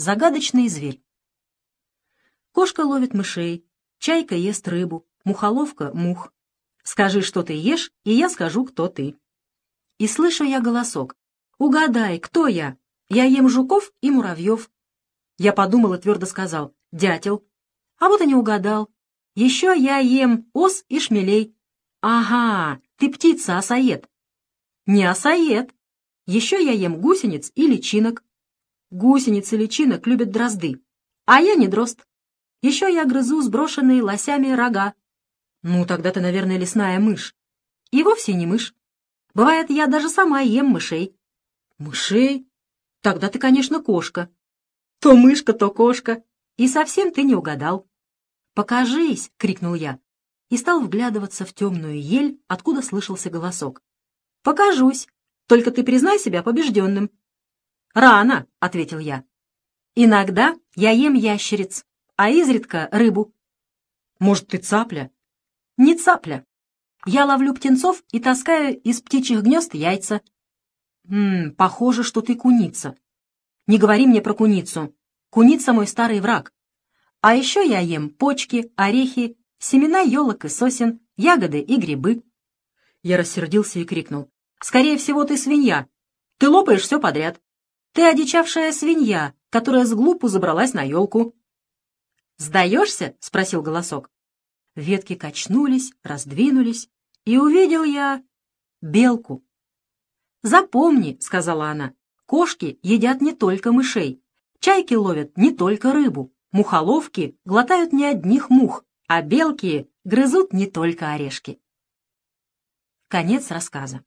Загадочный зверь. Кошка ловит мышей, чайка ест рыбу, мухоловка — мух. Скажи, что ты ешь, и я скажу, кто ты. И слышу я голосок. Угадай, кто я? Я ем жуков и муравьев. Я подумал и твердо сказал. Дятел. А вот и не угадал. Еще я ем ос и шмелей. Ага, ты птица, осаед. Не осаед. Еще я ем гусениц и личинок. Гусениц и личинок любят дрозды. А я не дрозд. Еще я грызу сброшенные лосями рога. Ну, тогда ты, наверное, лесная мышь. И вовсе не мышь. Бывает, я даже сама ем мышей. Мышей? Тогда ты, конечно, кошка. То мышка, то кошка. И совсем ты не угадал. «Покажись!» — крикнул я. И стал вглядываться в темную ель, откуда слышался голосок. «Покажусь! Только ты признай себя побежденным!» «Рано!» — ответил я. «Иногда я ем ящериц, а изредка рыбу». «Может, ты цапля?» «Не цапля. Я ловлю птенцов и таскаю из птичьих гнезд яйца». «Ммм, похоже, что ты куница». «Не говори мне про куницу. Куница мой старый враг. А еще я ем почки, орехи, семена елок и сосен, ягоды и грибы». Я рассердился и крикнул. «Скорее всего, ты свинья. Ты лопаешь все подряд. Ты одичавшая свинья, которая с глупу забралась на елку». «Сдаешься?» — спросил голосок. Ветки качнулись, раздвинулись, и увидел я белку. «Запомни», — сказала она, — «кошки едят не только мышей, чайки ловят не только рыбу, мухоловки глотают не одних мух, а белки грызут не только орешки». Конец рассказа.